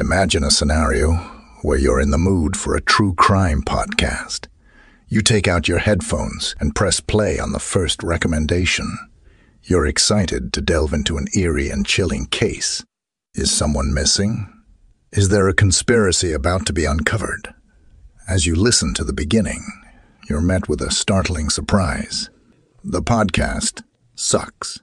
Imagine a scenario where you're in the mood for a true crime podcast. You take out your headphones and press play on the first recommendation. You're excited to delve into an eerie and chilling case. Is someone missing? Is there a conspiracy about to be uncovered? As you listen to the beginning, you're met with a startling surprise. The podcast sucks.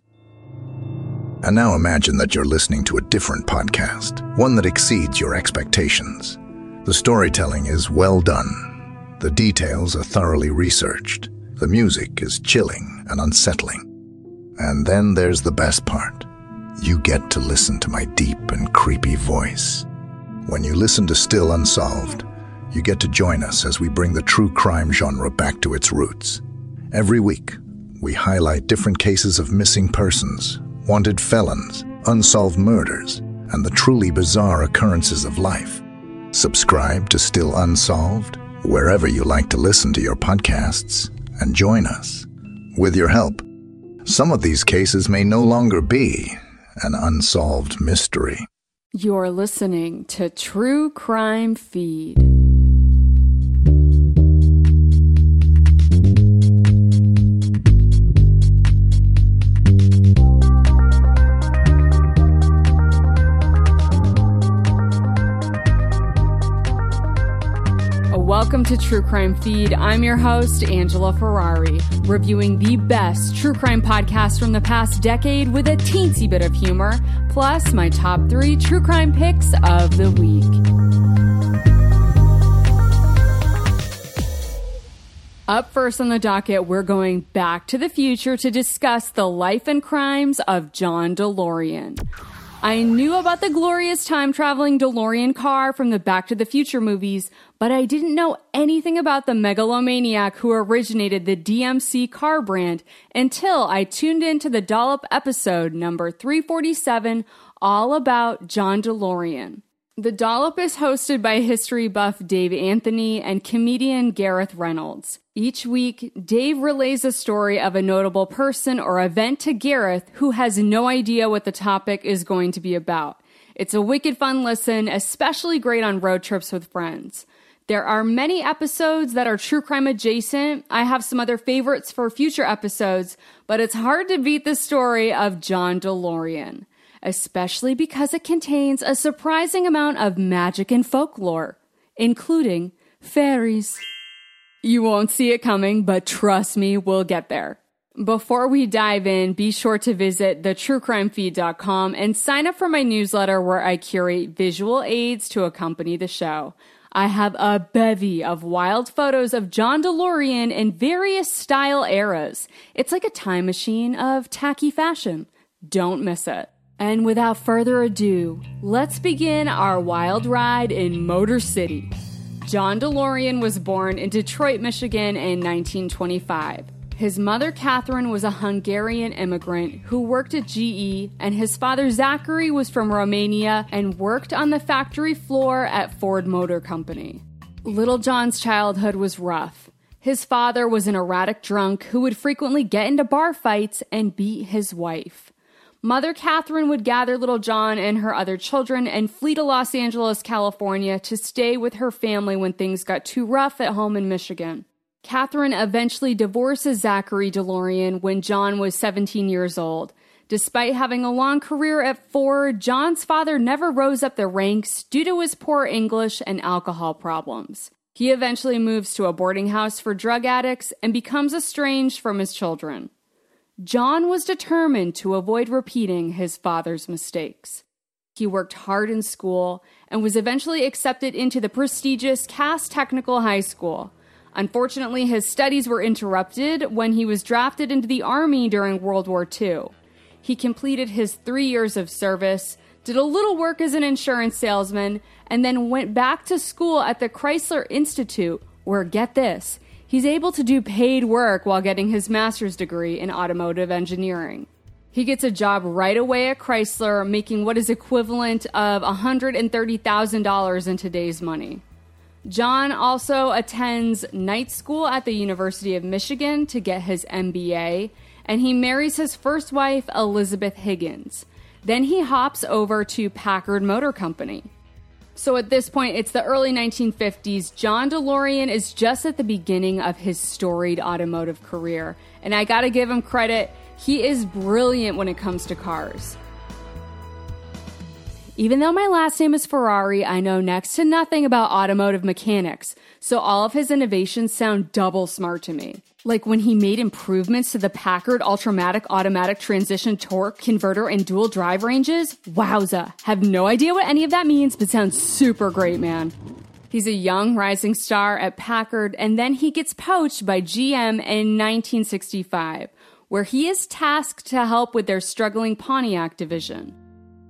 And now imagine that you're listening to a different podcast, one that exceeds your expectations. The storytelling is well done. The details are thoroughly researched. The music is chilling and unsettling. And then there's the best part. You get to listen to my deep and creepy voice. When you listen to Still Unsolved, you get to join us as we bring the true crime genre back to its roots. Every week, we highlight different cases of missing persons, wanted felons, unsolved murders, and the truly bizarre occurrences of life. Subscribe to Still Unsolved wherever you like to listen to your podcasts and join us. With your help, some of these cases may no longer be an unsolved mystery. You're listening to True Crime Feed. Welcome to True Crime Feed. I'm your host, Angela Ferrari, reviewing the best true crime podcast from the past decade with a teensy bit of humor, plus my top three true crime picks of the week. Up first on the docket, we're going back to the future to discuss the life and crimes of John DeLorean. I knew about the glorious time traveling DeLorean car from the Back to the Future movies, but I didn't know anything about the megalomaniac who originated the DMC car brand until I tuned into the Dollop episode number 347, all about John DeLorean. The Dollop is hosted by history buff Dave Anthony and comedian Gareth Reynolds. Each week, Dave relays a story of a notable person or event to Gareth, who has no idea what the topic is going to be about. It's a wicked fun listen, especially great on road trips with friends. There are many episodes that are true crime adjacent. I have some other favorites for future episodes, but it's hard to beat the story of John DeLorean especially because it contains a surprising amount of magic and folklore, including fairies. You won't see it coming, but trust me, we'll get there. Before we dive in, be sure to visit thetruecrimefeed.com and sign up for my newsletter where I curate visual aids to accompany the show. I have a bevy of wild photos of John DeLorean in various style eras. It's like a time machine of tacky fashion. Don't miss it. And without further ado, let's begin our wild ride in Motor City. John DeLorean was born in Detroit, Michigan in 1925. His mother, Catherine, was a Hungarian immigrant who worked at GE, and his father, Zachary, was from Romania and worked on the factory floor at Ford Motor Company. Little John's childhood was rough. His father was an erratic drunk who would frequently get into bar fights and beat his wife. Mother Catherine would gather little John and her other children and flee to Los Angeles, California to stay with her family when things got too rough at home in Michigan. Catherine eventually divorces Zachary DeLorean when John was 17 years old. Despite having a long career at Ford, John's father never rose up the ranks due to his poor English and alcohol problems. He eventually moves to a boarding house for drug addicts and becomes estranged from his children. John was determined to avoid repeating his father's mistakes. He worked hard in school and was eventually accepted into the prestigious Cass Technical High School. Unfortunately, his studies were interrupted when he was drafted into the Army during World War II. He completed his three years of service, did a little work as an insurance salesman, and then went back to school at the Chrysler Institute, where, get this, He's able to do paid work while getting his master's degree in automotive engineering. He gets a job right away at Chrysler, making what is equivalent of $130,000 in today's money. John also attends night school at the University of Michigan to get his MBA, and he marries his first wife, Elizabeth Higgins. Then he hops over to Packard Motor Company. So at this point, it's the early 1950s. John DeLorean is just at the beginning of his storied automotive career. And I gotta give him credit, he is brilliant when it comes to cars. Even though my last name is Ferrari, I know next to nothing about automotive mechanics, so all of his innovations sound double smart to me. Like when he made improvements to the Packard Ultramatic automatic transition torque converter and dual drive ranges. Wowza. Have no idea what any of that means, but sounds super great, man. He's a young rising star at Packard, and then he gets poached by GM in 1965, where he is tasked to help with their struggling Pontiac division.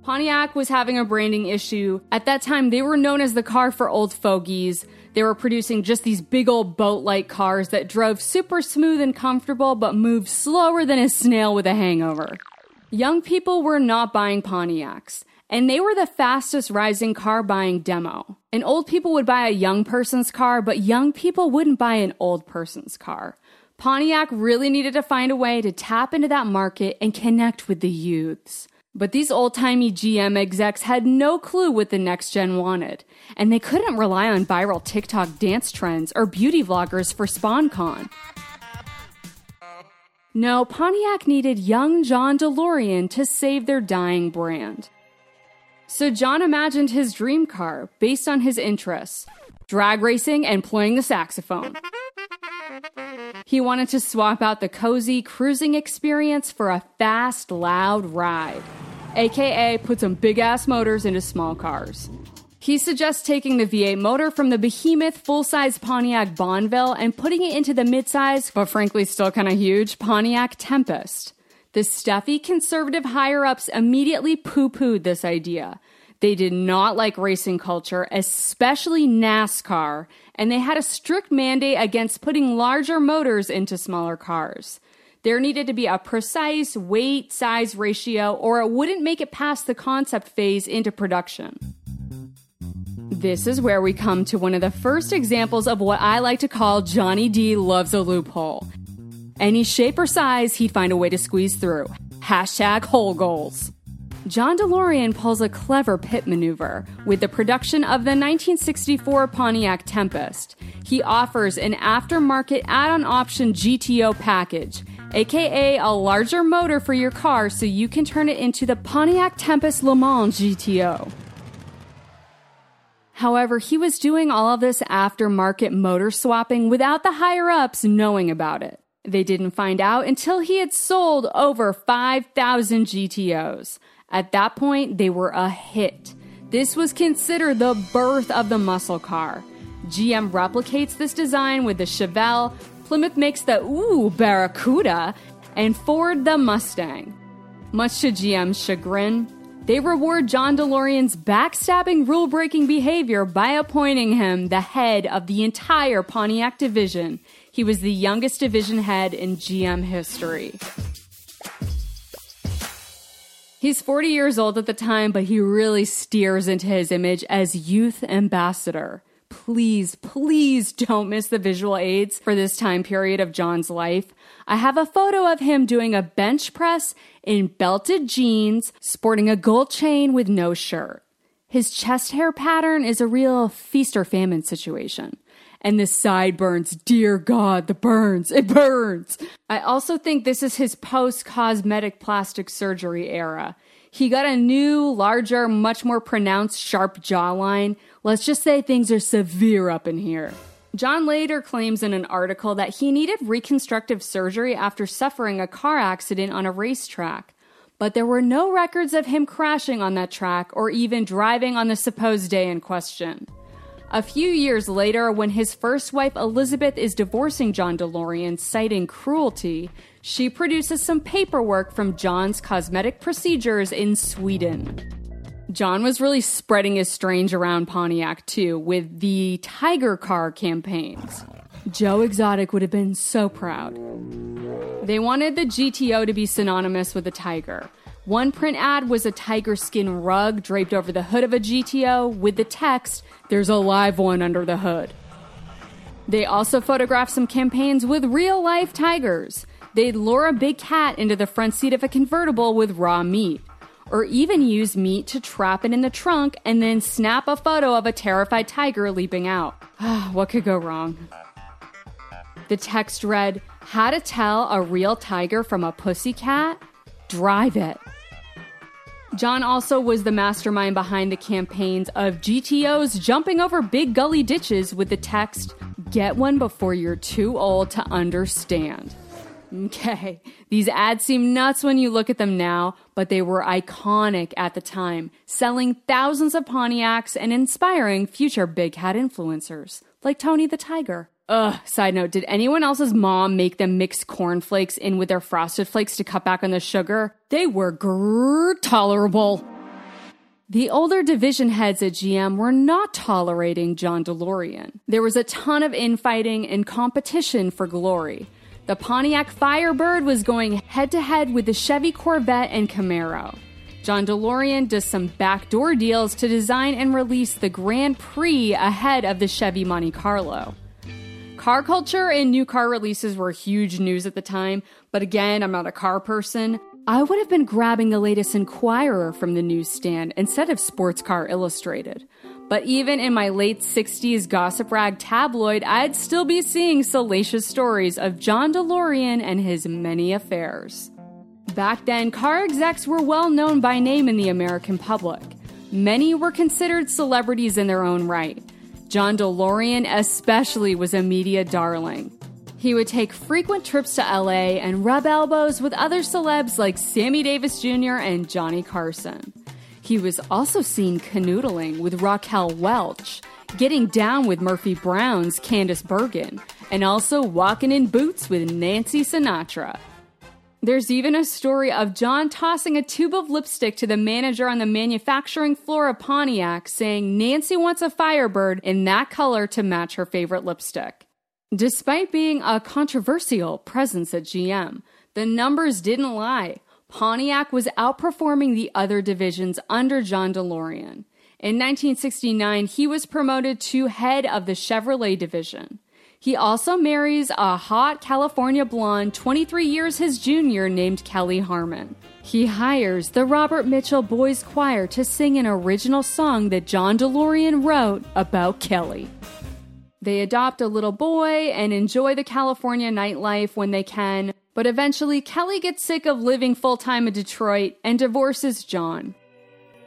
Pontiac was having a branding issue. At that time, they were known as the car for old fogies. They were producing just these big old boat like cars that drove super smooth and comfortable, but moved slower than a snail with a hangover. Young people were not buying Pontiacs, and they were the fastest rising car buying demo. And old people would buy a young person's car, but young people wouldn't buy an old person's car. Pontiac really needed to find a way to tap into that market and connect with the youths. But these old timey GM execs had no clue what the next gen wanted, and they couldn't rely on viral TikTok dance trends or beauty vloggers for sponcon. No, Pontiac needed young John DeLorean to save their dying brand. So John imagined his dream car based on his interests drag racing and playing the saxophone. He wanted to swap out the cozy cruising experience for a fast, loud ride aka put some big ass motors into small cars. He suggests taking the V8 motor from the behemoth full size Pontiac Bonneville and putting it into the mid-size, but frankly still kind of huge, Pontiac Tempest. The stuffy conservative higher ups immediately poo pooed this idea. They did not like racing culture, especially NASCAR, and they had a strict mandate against putting larger motors into smaller cars. There needed to be a precise weight size ratio, or it wouldn't make it past the concept phase into production. This is where we come to one of the first examples of what I like to call Johnny D loves a loophole. Any shape or size, he'd find a way to squeeze through. Hashtag whole goals. John DeLorean pulls a clever pit maneuver with the production of the 1964 Pontiac Tempest. He offers an aftermarket add on option GTO package aka a larger motor for your car so you can turn it into the Pontiac Tempest Le Mans GTO. However, he was doing all of this aftermarket motor swapping without the higher ups knowing about it. They didn't find out until he had sold over 5,000 GTOs. At that point, they were a hit. This was considered the birth of the muscle car. GM replicates this design with the Chevelle, Plymouth makes the Ooh Barracuda, and Ford the Mustang. Much to GM's chagrin, they reward John DeLorean's backstabbing rule breaking behavior by appointing him the head of the entire Pontiac division. He was the youngest division head in GM history. He's 40 years old at the time, but he really steers into his image as youth ambassador please, please don't miss the visual aids for this time period of John's life. I have a photo of him doing a bench press in belted jeans, sporting a gold chain with no shirt. His chest hair pattern is a real feast or famine situation. And the sideburns, dear God, the burns, it burns. I also think this is his post cosmetic plastic surgery era. He got a new, larger, much more pronounced, sharp jawline. Let's just say things are severe up in here. John later claims in an article that he needed reconstructive surgery after suffering a car accident on a racetrack. But there were no records of him crashing on that track or even driving on the supposed day in question. A few years later, when his first wife Elizabeth is divorcing John DeLorean, citing cruelty, she produces some paperwork from John's cosmetic procedures in Sweden. John was really spreading his strange around Pontiac too with the Tiger Car campaigns. Joe Exotic would have been so proud. They wanted the GTO to be synonymous with a tiger. One print ad was a tiger skin rug draped over the hood of a GTO with the text, There's a live one under the hood. They also photographed some campaigns with real life tigers. They'd lure a big cat into the front seat of a convertible with raw meat. or even use meat to trap it in the trunk and then snap a photo of a terrified tiger leaping out. what could go wrong? The text read, How to tell a real tiger from a pussycat? Drive it. John also was the mastermind behind the campaigns of GTOs jumping over big gully ditches with the text, Get one before you're too old to understand. Okay, these ads seem nuts when you look at them now, but they were iconic at the time, selling thousands of Pontiacs and inspiring future big hat influencers, like Tony the Tiger. Ugh, side note, did anyone else's mom make them mix cornflakes in with their frosted flakes to cut back on the sugar? They were grrr tolerable. The older division heads at GM were not tolerating John DeLorean. There was a ton of infighting and competition for glory. The Pontiac Firebird was going head to head with the Chevy Corvette and Camaro. John DeLorean does some backdoor deals to design and release the Grand Prix ahead of the Chevy Monte Carlo. Car culture and new car releases were huge news at the time, but again, I'm not a car person. I would have been grabbing the latest Inquirer from the newsstand instead of Sports Car Illustrated. But even in my late 60s gossip rag tabloid, I'd still be seeing salacious stories of John DeLorean and his many affairs. Back then, car execs were well known by name in the American public. Many were considered celebrities in their own right. John DeLorean especially was a media darling. He would take frequent trips to LA and rub elbows with other celebs like Sammy Davis Jr. and Johnny Carson. He was also seen canoodling with Raquel Welch, getting down with Murphy Brown's Candice Bergen, and also walking in boots with Nancy Sinatra. There's even a story of John tossing a tube of lipstick to the manager on the manufacturing floor of Pontiac, saying Nancy wants a Firebird in that color to match her favorite lipstick. Despite being a controversial presence at GM, the numbers didn't lie. Pontiac was outperforming the other divisions under John DeLorean. In 1969, he was promoted to head of the Chevrolet division. He also marries a hot California blonde 23 years his junior named Kelly Harmon. He hires the Robert Mitchell Boys Choir to sing an original song that John DeLorean wrote about Kelly. They adopt a little boy and enjoy the California nightlife when they can, but eventually Kelly gets sick of living full time in Detroit and divorces John.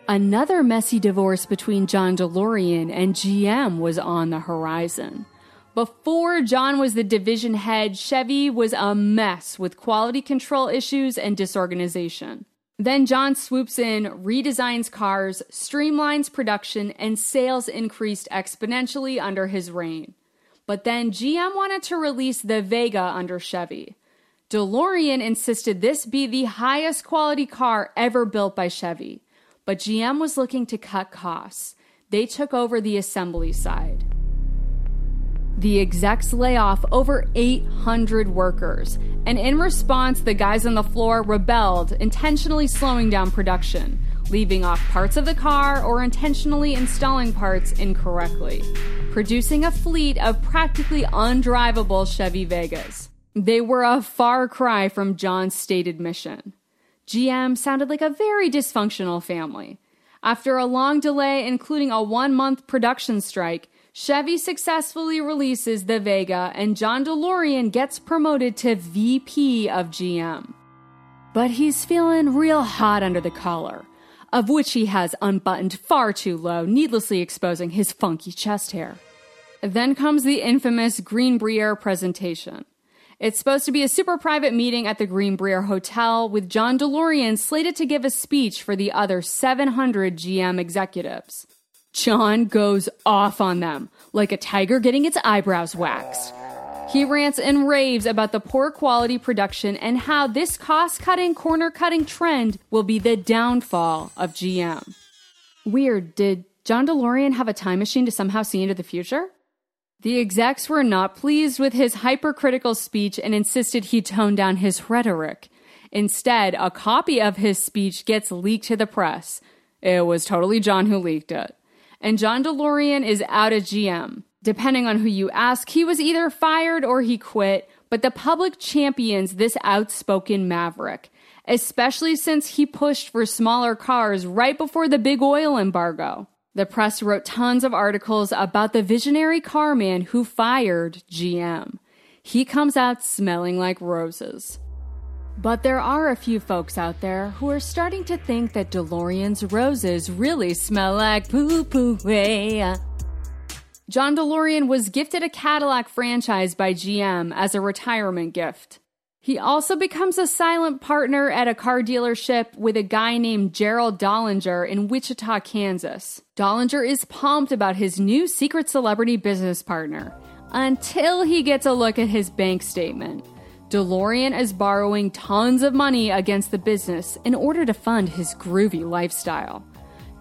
Another messy divorce between John DeLorean and GM was on the horizon. Before John was the division head, Chevy was a mess with quality control issues and disorganization. Then John swoops in, redesigns cars, streamlines production, and sales increased exponentially under his reign. But then GM wanted to release the Vega under Chevy. DeLorean insisted this be the highest quality car ever built by Chevy. But GM was looking to cut costs. They took over the assembly side. The execs lay off over 800 workers, and in response, the guys on the floor rebelled, intentionally slowing down production, leaving off parts of the car or intentionally installing parts incorrectly, producing a fleet of practically undrivable Chevy Vegas. They were a far cry from John's stated mission. GM sounded like a very dysfunctional family. After a long delay, including a one month production strike, Chevy successfully releases the Vega, and John DeLorean gets promoted to VP of GM. But he's feeling real hot under the collar, of which he has unbuttoned far too low, needlessly exposing his funky chest hair. Then comes the infamous Greenbrier presentation. It's supposed to be a super private meeting at the Greenbrier Hotel with John DeLorean slated to give a speech for the other 700 GM executives. John goes off on them, like a tiger getting its eyebrows waxed. He rants and raves about the poor quality production and how this cost cutting, corner cutting trend will be the downfall of GM. Weird, did John DeLorean have a time machine to somehow see into the future? The execs were not pleased with his hypercritical speech and insisted he tone down his rhetoric. Instead, a copy of his speech gets leaked to the press. It was totally John who leaked it and John DeLorean is out of GM. Depending on who you ask, he was either fired or he quit, but the public champions this outspoken maverick. especially since he pushed for smaller cars right before the big oil embargo. The press wrote tons of articles about the visionary carman who fired GM. He comes out smelling like roses. But there are a few folks out there who are starting to think that DeLorean's roses really smell like poo poo. John DeLorean was gifted a Cadillac franchise by GM as a retirement gift. He also becomes a silent partner at a car dealership with a guy named Gerald Dollinger in Wichita, Kansas. Dollinger is pumped about his new secret celebrity business partner until he gets a look at his bank statement. DeLorean is borrowing tons of money against the business in order to fund his groovy lifestyle.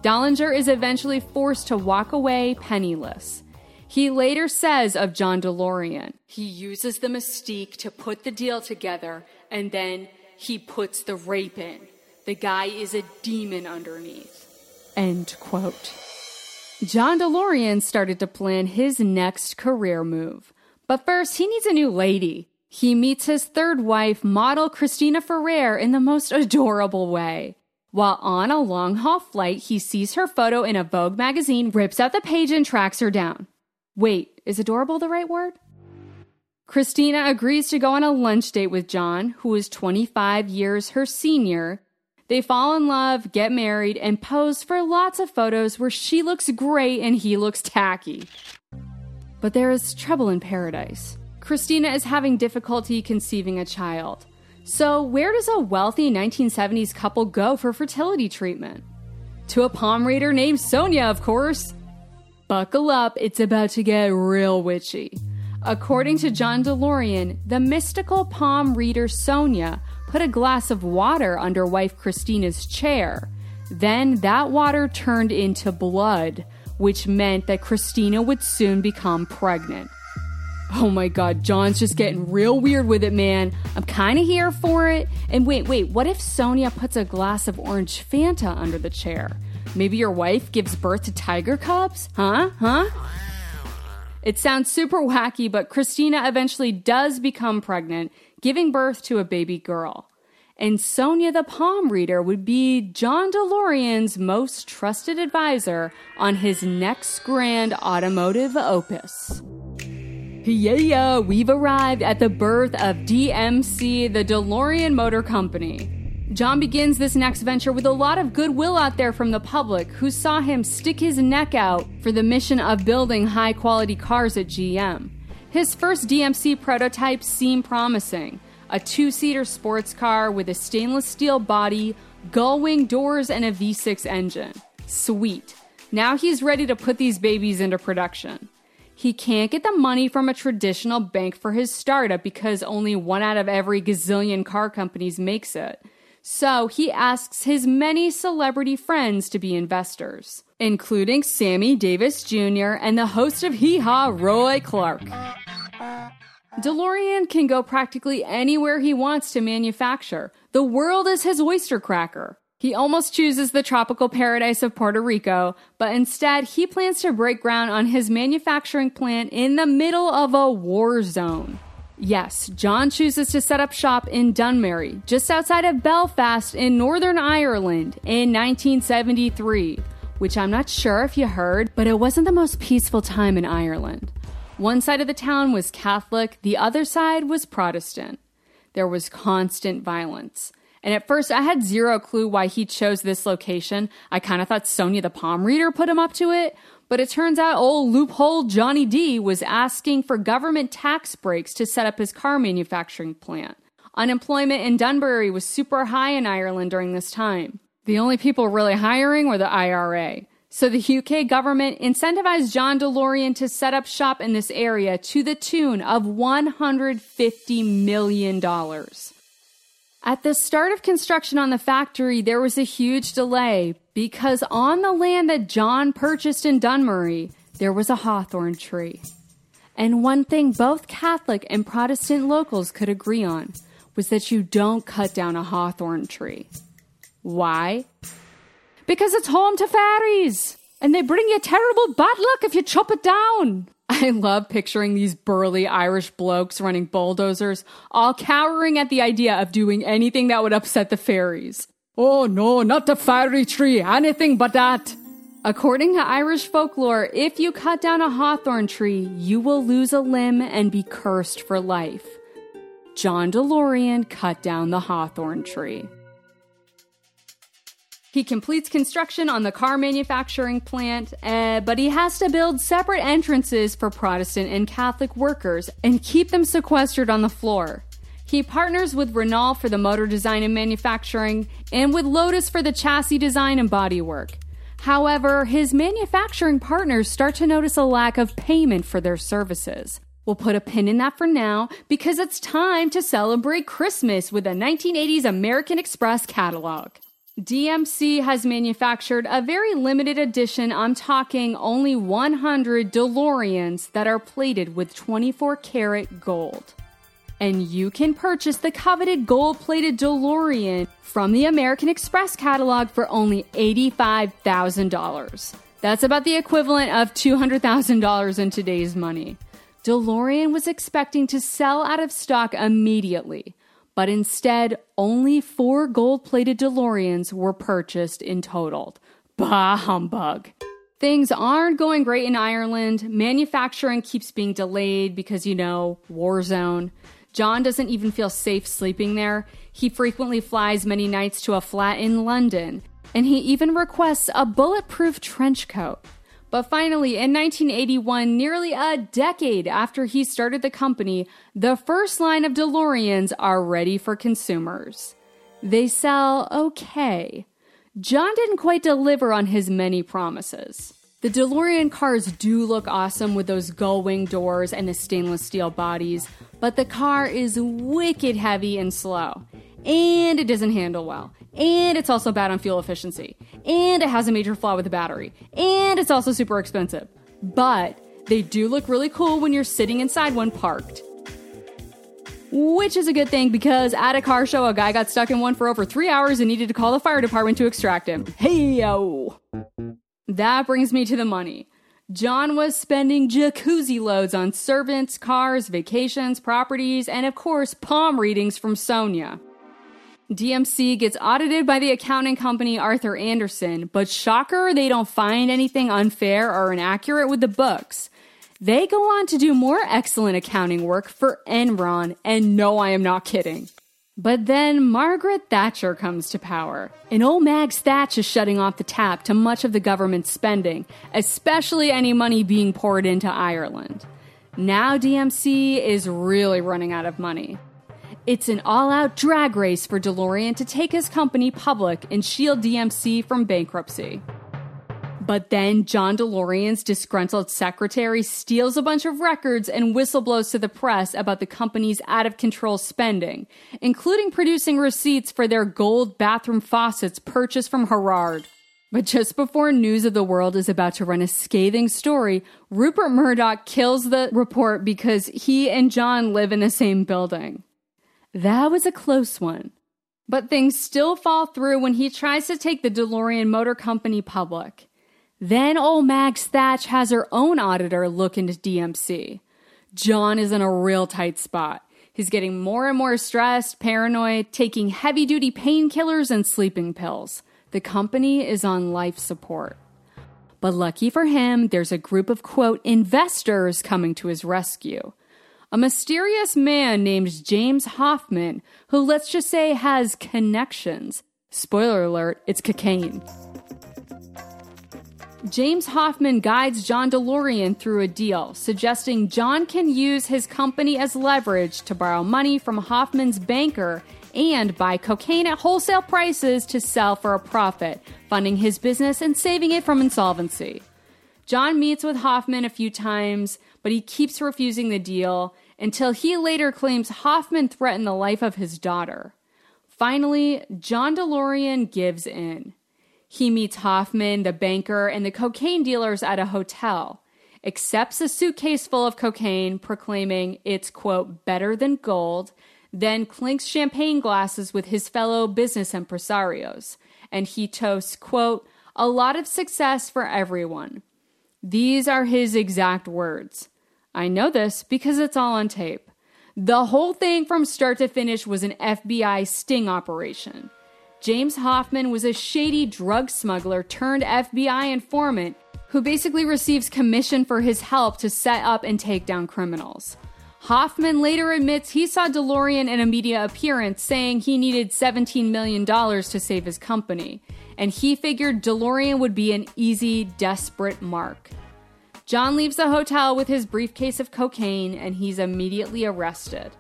Dollinger is eventually forced to walk away penniless. He later says of John DeLorean, he uses the mystique to put the deal together and then he puts the rape in. The guy is a demon underneath. End quote. John DeLorean started to plan his next career move. But first, he needs a new lady. He meets his third wife, model Christina Ferrer, in the most adorable way. While on a long haul flight, he sees her photo in a Vogue magazine, rips out the page, and tracks her down. Wait, is adorable the right word? Christina agrees to go on a lunch date with John, who is 25 years her senior. They fall in love, get married, and pose for lots of photos where she looks great and he looks tacky. But there is trouble in paradise. Christina is having difficulty conceiving a child. So, where does a wealthy 1970s couple go for fertility treatment? To a palm reader named Sonia, of course. Buckle up, it's about to get real witchy. According to John DeLorean, the mystical palm reader Sonia put a glass of water under wife Christina's chair. Then that water turned into blood, which meant that Christina would soon become pregnant. Oh my god, John's just getting real weird with it, man. I'm kind of here for it. And wait, wait, what if Sonia puts a glass of orange Fanta under the chair? Maybe your wife gives birth to tiger cubs? Huh? Huh? It sounds super wacky, but Christina eventually does become pregnant, giving birth to a baby girl. And Sonia the palm reader would be John DeLorean's most trusted advisor on his next grand automotive opus. Yeah, yeah, we've arrived at the birth of DMC, the DeLorean Motor Company. John begins this next venture with a lot of goodwill out there from the public who saw him stick his neck out for the mission of building high quality cars at GM. His first DMC prototype seemed promising a two seater sports car with a stainless steel body, gull wing doors, and a V6 engine. Sweet. Now he's ready to put these babies into production. He can't get the money from a traditional bank for his startup because only one out of every gazillion car companies makes it. So he asks his many celebrity friends to be investors, including Sammy Davis Jr. and the host of Hee Haw, Roy Clark. DeLorean can go practically anywhere he wants to manufacture. The world is his oyster cracker. He almost chooses the tropical paradise of Puerto Rico, but instead he plans to break ground on his manufacturing plant in the middle of a war zone. Yes, John chooses to set up shop in Dunmurry, just outside of Belfast in Northern Ireland in 1973, which I'm not sure if you heard, but it wasn't the most peaceful time in Ireland. One side of the town was Catholic, the other side was Protestant. There was constant violence. And at first, I had zero clue why he chose this location. I kind of thought Sonia the palm reader put him up to it. But it turns out old loophole Johnny D was asking for government tax breaks to set up his car manufacturing plant. Unemployment in Dunmurry was super high in Ireland during this time. The only people really hiring were the IRA. So the UK government incentivized John DeLorean to set up shop in this area to the tune of $150 million. At the start of construction on the factory, there was a huge delay because on the land that John purchased in Dunmurry, there was a hawthorn tree. And one thing both Catholic and Protestant locals could agree on was that you don't cut down a hawthorn tree. Why? Because it's home to fairies, and they bring you terrible bad luck if you chop it down. I love picturing these burly Irish blokes running bulldozers, all cowering at the idea of doing anything that would upset the fairies. Oh no, not the fairy tree, anything but that. According to Irish folklore, if you cut down a hawthorn tree, you will lose a limb and be cursed for life. John DeLorean cut down the hawthorn tree. He completes construction on the car manufacturing plant, uh, but he has to build separate entrances for Protestant and Catholic workers and keep them sequestered on the floor. He partners with Renault for the motor design and manufacturing, and with Lotus for the chassis design and bodywork. However, his manufacturing partners start to notice a lack of payment for their services. We'll put a pin in that for now because it's time to celebrate Christmas with a 1980s American Express catalog. DMC has manufactured a very limited edition, I'm talking only 100 DeLoreans that are plated with 24 karat gold. And you can purchase the coveted gold plated DeLorean from the American Express catalog for only $85,000. That's about the equivalent of $200,000 in today's money. DeLorean was expecting to sell out of stock immediately but instead, only four gold plated DeLoreans were purchased in total. Bah humbug. Things aren't going great in Ireland. Manufacturing keeps being delayed because, you know, war zone. John doesn't even feel safe sleeping there. He frequently flies many nights to a flat in London, and he even requests a bulletproof trench coat. But finally, in 1981, nearly a decade after he started the company, the first line of DeLoreans are ready for consumers. They sell okay. John didn't quite deliver on his many promises. The DeLorean cars do look awesome with those gull wing doors and the stainless steel bodies, but the car is wicked heavy and slow. And it doesn't handle well and it's also bad on fuel efficiency, and it has a major flaw with the battery, and it's also super expensive. But they do look really cool when you're sitting inside one parked. Which is a good thing because at a car show, a guy got stuck in one for over three hours and needed to call the fire department to extract him. Hey yo! That brings me to the money. John was spending jacuzzi loads on servants, cars, vacations, properties, and of course, palm readings from Sonia. DMC gets audited by the accounting company Arthur Andersen, but shocker, they don't find anything unfair or inaccurate with the books. They go on to do more excellent accounting work for Enron, and no, I am not kidding. But then Margaret Thatcher comes to power, and old Mags Thatch is shutting off the tap to much of the government's spending, especially any money being poured into Ireland. Now DMC is really running out of money. It's an all out drag race for DeLorean to take his company public and shield DMC from bankruptcy. But then John DeLorean's disgruntled secretary steals a bunch of records and whistleblows to the press about the company's out of control spending, including producing receipts for their gold bathroom faucets purchased from Gerard. But just before News of the World is about to run a scathing story, Rupert Murdoch kills the report because he and John live in the same building. That was a close one. But things still fall through when he tries to take the DeLorean Motor Company public. Then old Mags Thatch has her own auditor look into DMC. John is in a real tight spot. He's getting more and more stressed, paranoid, taking heavy duty painkillers and sleeping pills. The company is on life support. But lucky for him, there's a group of quote investors coming to his rescue a mysterious man named James Hoffman, who let's just say has connections. Spoiler alert, it's cocaine. James Hoffman guides John DeLorean through a deal, suggesting John can use his company as leverage to borrow money from Hoffman's banker and buy cocaine at wholesale prices to sell for a profit, funding his business and saving it from insolvency. John meets with Hoffman a few times, but he keeps refusing the deal until he later claims Hoffman threatened the life of his daughter. Finally, John DeLorean gives in. He meets Hoffman, the banker, and the cocaine dealers at a hotel, accepts a suitcase full of cocaine, proclaiming it's, quote, better than gold, then clinks champagne glasses with his fellow business impresarios. And he toasts, quote, a lot of success for everyone. These are his exact words. I know this because it's all on tape. The whole thing from start to finish was an FBI sting operation. James Hoffman was a shady drug smuggler turned FBI informant who basically receives commission for his help to set up and take down criminals. Hoffman later admits he saw DeLorean in a media appearance saying he needed $17 million to save his company, and he figured DeLorean would be an easy, desperate mark. John leaves the hotel with his briefcase of cocaine and he's immediately arrested.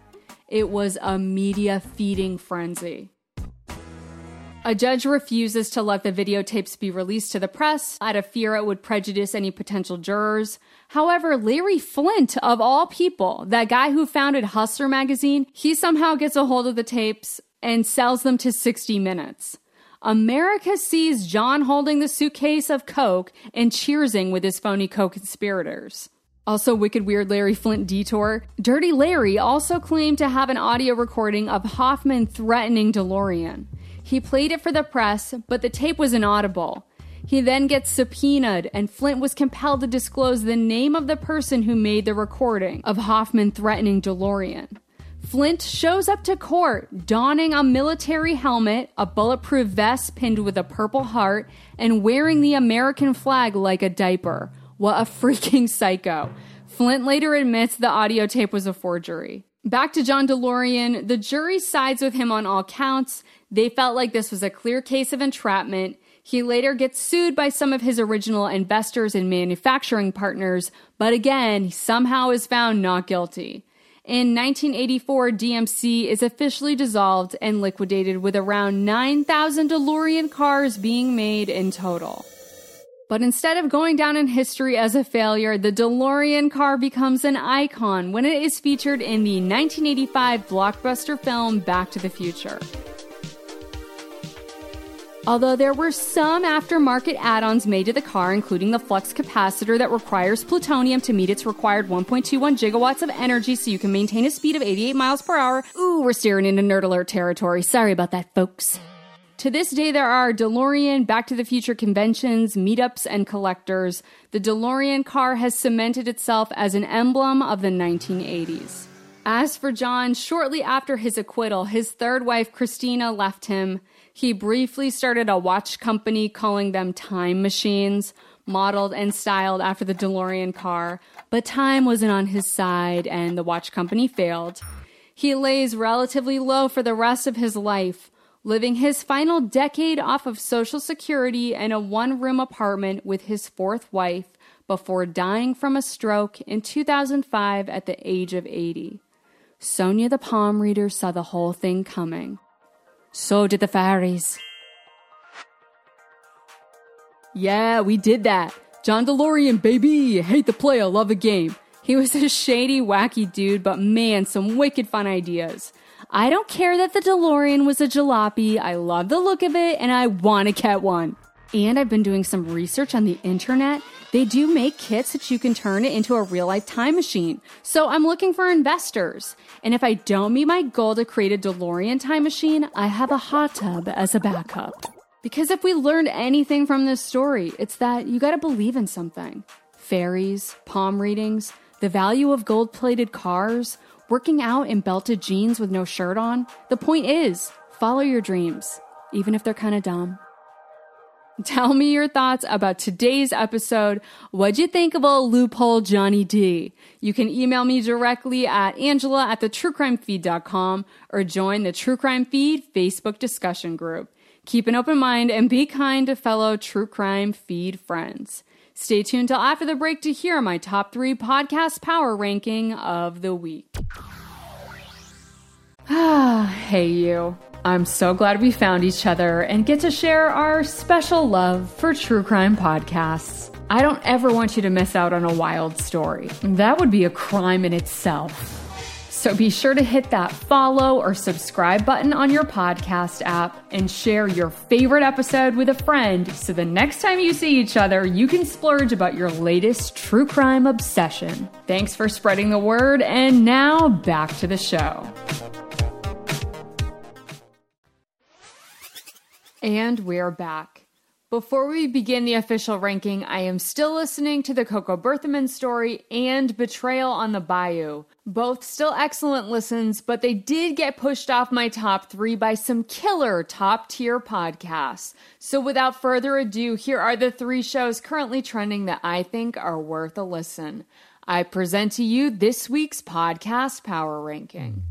It was a media feeding frenzy. A judge refuses to let the videotapes be released to the press out of fear it would prejudice any potential jurors. However, Larry Flynt, of all people, that guy who founded Hustler magazine, he somehow gets a hold of the tapes and sells them to 60 Minutes. America sees John holding the suitcase of Coke and cheersing with his phony co conspirators. Also, Wicked Weird Larry Flynt detour. Dirty Larry also claimed to have an audio recording of Hoffman threatening DeLorean. He played it for the press, but the tape was inaudible. He then gets subpoenaed, and Flynt was compelled to disclose the name of the person who made the recording of Hoffman threatening DeLorean. Flynt shows up to court donning a military helmet, a bulletproof vest pinned with a purple heart, and wearing the American flag like a diaper. What a freaking psycho. Flynt later admits the audio tape was a forgery. Back to John DeLorean, the jury sides with him on all counts. They felt like this was a clear case of entrapment. He later gets sued by some of his original investors and manufacturing partners, but again, he somehow is found not guilty. In 1984, DMC is officially dissolved and liquidated with around 9,000 DeLorean cars being made in total. But instead of going down in history as a failure, the DeLorean car becomes an icon when it is featured in the 1985 blockbuster film Back to the Future. Although there were some aftermarket add ons made to the car, including the flux capacitor that requires plutonium to meet its required 1.21 gigawatts of energy so you can maintain a speed of 88 miles per hour. Ooh, we're steering into nerd alert territory. Sorry about that, folks. To this day, there are DeLorean Back to the Future conventions, meetups, and collectors. The DeLorean car has cemented itself as an emblem of the 1980s. As for John, shortly after his acquittal, his third wife, Christina, left him. He briefly started a watch company calling them Time Machines, modeled and styled after the DeLorean car, but time wasn't on his side and the watch company failed. He lays relatively low for the rest of his life, living his final decade off of Social Security in a one room apartment with his fourth wife before dying from a stroke in 2005 at the age of 80. Sonia the palm reader saw the whole thing coming. So did the fairies. Yeah, we did that. John DeLorean, baby! Hate the play, I love the game. He was a shady, wacky dude, but man, some wicked fun ideas. I don't care that the DeLorean was a jalopy, I love the look of it, and I want to get one. And I've been doing some research on the internet. They do make kits that you can turn it into a real life time machine. So I'm looking for investors. And if I don't meet my goal to create a DeLorean time machine, I have a hot tub as a backup. Because if we learned anything from this story, it's that you gotta believe in something. Fairies, palm readings, the value of gold plated cars, working out in belted jeans with no shirt on. The point is, follow your dreams, even if they're kind of dumb. Tell me your thoughts about today's episode. What'd you think of a loophole Johnny D? You can email me directly at angela at the truecrimefeed.com or join the True Crime Feed Facebook discussion group. Keep an open mind and be kind to fellow True Crime Feed friends. Stay tuned till after the break to hear my top three podcast power ranking of the week. Ah, hey you. I'm so glad we found each other and get to share our special love for true crime podcasts. I don't ever want you to miss out on a wild story. That would be a crime in itself. So be sure to hit that follow or subscribe button on your podcast app and share your favorite episode with a friend so the next time you see each other, you can splurge about your latest true crime obsession. Thanks for spreading the word, and now back to the show. And we're back. Before we begin the official ranking, I am still listening to the Coco Berthemann story and Betrayal on the Bayou. Both still excellent listens, but they did get pushed off my top three by some killer top tier podcasts. So without further ado, here are the three shows currently trending that I think are worth a listen. I present to you this week's podcast power ranking.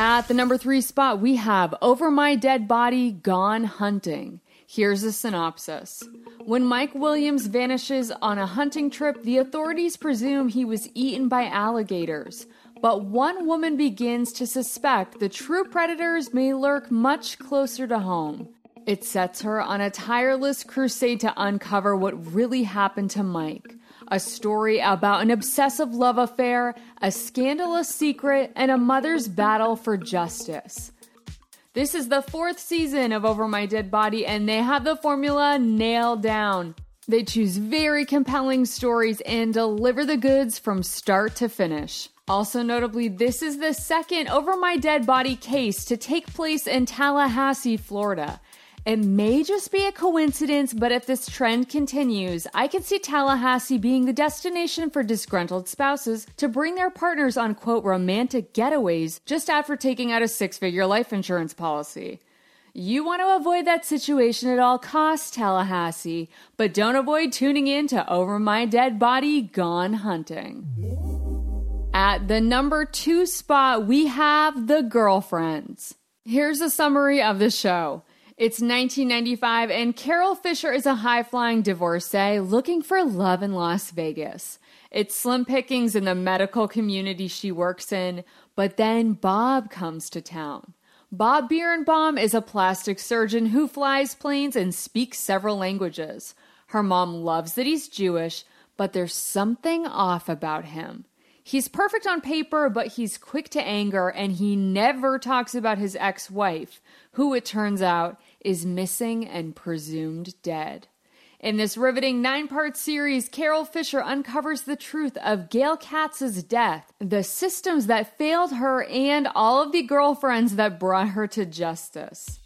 At the number three spot, we have Over My Dead Body Gone Hunting. Here's a synopsis. When Mike Williams vanishes on a hunting trip, the authorities presume he was eaten by alligators. But one woman begins to suspect the true predators may lurk much closer to home. It sets her on a tireless crusade to uncover what really happened to Mike a story about an obsessive love affair, a scandalous secret, and a mother's battle for justice. This is the fourth season of Over My Dead Body, and they have the formula nailed down. They choose very compelling stories and deliver the goods from start to finish. Also, notably, this is the second Over My Dead Body case to take place in Tallahassee, Florida. It may just be a coincidence, but if this trend continues, I can see Tallahassee being the destination for disgruntled spouses to bring their partners on quote romantic getaways just after taking out a six figure life insurance policy. You want to avoid that situation at all costs, Tallahassee, but don't avoid tuning in to Over My Dead Body Gone Hunting. At the number two spot, we have The Girlfriends. Here's a summary of the show. It's 1995, and Carol Fisher is a high flying divorcee looking for love in Las Vegas. It's slim pickings in the medical community she works in, but then Bob comes to town. Bob Bierenbaum is a plastic surgeon who flies planes and speaks several languages. Her mom loves that he's Jewish, but there's something off about him. He's perfect on paper, but he's quick to anger, and he never talks about his ex wife, who it turns out is missing and presumed dead. In this riveting nine part series, Carol Fisher uncovers the truth of Gail Katz's death, the systems that failed her, and all of the girlfriends that brought her to justice.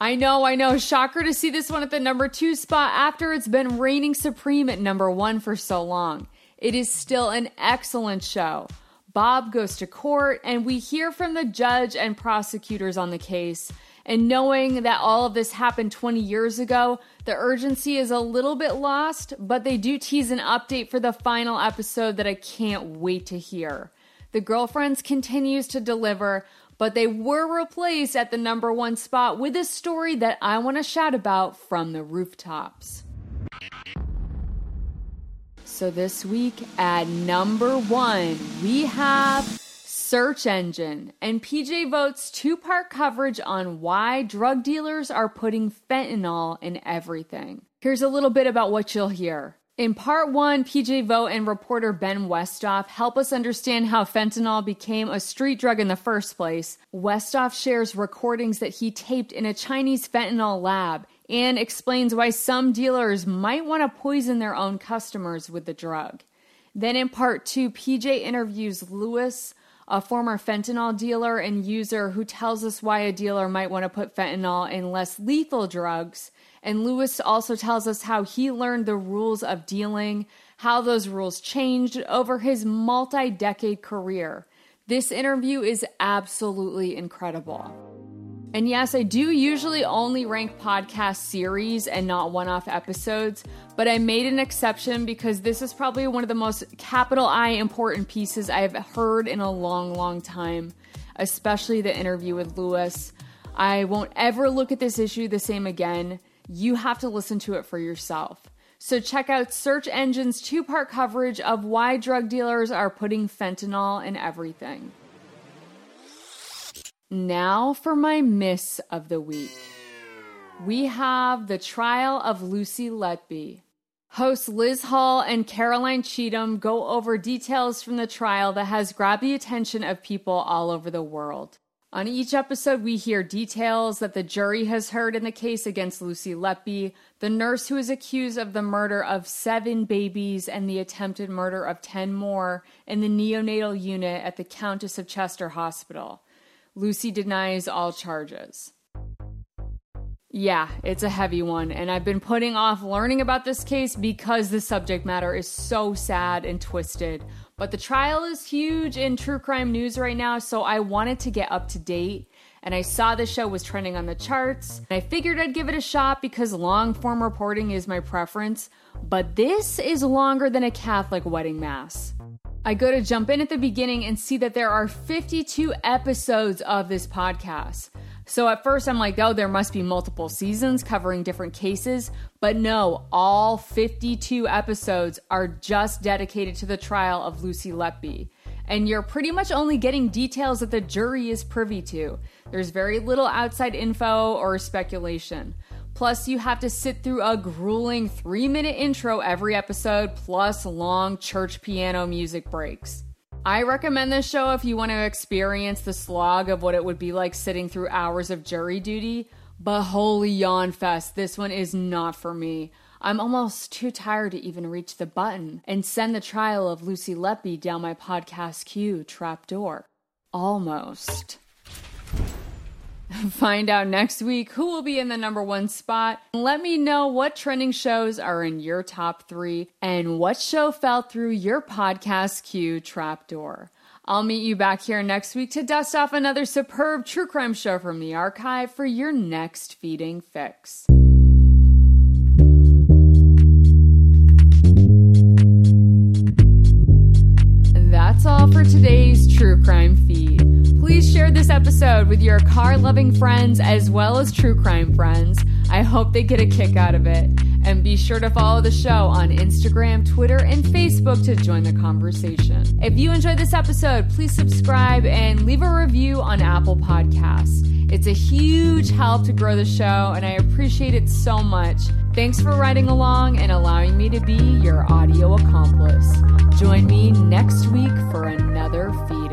I know, I know, shocker to see this one at the number two spot after it's been reigning supreme at number one for so long. It is still an excellent show. Bob goes to court, and we hear from the judge and prosecutors on the case and knowing that all of this happened 20 years ago, the urgency is a little bit lost, but they do tease an update for the final episode that I can't wait to hear. The Girlfriends continues to deliver, but they were replaced at the number one spot with a story that I want to shout about from the rooftops. So this week at number one, we have search engine, and PJ Vogt's two part coverage on why drug dealers are putting fentanyl in everything. Here's a little bit about what you'll hear. In part one, PJ Vogt and reporter Ben Westhoff help us understand how fentanyl became a street drug in the first place. Westoff shares recordings that he taped in a Chinese fentanyl lab and explains why some dealers might want to poison their own customers with the drug. Then in part two, PJ interviews Lewis, a former fentanyl dealer and user who tells us why a dealer might want to put fentanyl in less lethal drugs. And Lewis also tells us how he learned the rules of dealing, how those rules changed over his multi decade career. This interview is absolutely incredible. And yes, I do usually only rank podcast series and not one off episodes, but I made an exception because this is probably one of the most capital I important pieces I've heard in a long, long time, especially the interview with Lewis. I won't ever look at this issue the same again. You have to listen to it for yourself. So check out Search Engine's two part coverage of why drug dealers are putting fentanyl in everything. Now for my miss of the week. We have the trial of Lucy Letby. Hosts Liz Hull and Caroline Cheetham go over details from the trial that has grabbed the attention of people all over the world. On each episode, we hear details that the jury has heard in the case against Lucy Letby, the nurse who is accused of the murder of seven babies and the attempted murder of 10 more in the neonatal unit at the Countess of Chester Hospital. Lucy denies all charges. Yeah, it's a heavy one, and I've been putting off learning about this case because the subject matter is so sad and twisted. But the trial is huge in true crime news right now, so I wanted to get up to date. And I saw the show was trending on the charts. And I figured I'd give it a shot because long form reporting is my preference. But this is longer than a Catholic wedding mass. I go to jump in at the beginning and see that there are 52 episodes of this podcast. So at first I'm like, oh, there must be multiple seasons covering different cases. But no, all 52 episodes are just dedicated to the trial of Lucy Letby. And you're pretty much only getting details that the jury is privy to. There's very little outside info or speculation. Plus, you have to sit through a grueling three minute intro every episode, plus long church piano music breaks. I recommend this show if you want to experience the slog of what it would be like sitting through hours of jury duty. But holy yawn fest, this one is not for me. I'm almost too tired to even reach the button and send the trial of Lucy Letby down my podcast queue trapdoor. Almost. Find out next week who will be in the number one spot. Let me know what trending shows are in your top three and what show fell through your podcast queue trapdoor. I'll meet you back here next week to dust off another superb true crime show from the archive for your next feeding fix. That's all for today's true crime feed. Please share this episode with your car loving friends as well as true crime friends. I hope they get a kick out of it. And be sure to follow the show on Instagram, Twitter, and Facebook to join the conversation. If you enjoyed this episode, please subscribe and leave a review on Apple Podcasts. It's a huge help to grow the show, and I appreciate it so much. Thanks for riding along and allowing me to be your audio accomplice. Join me next week for another feed.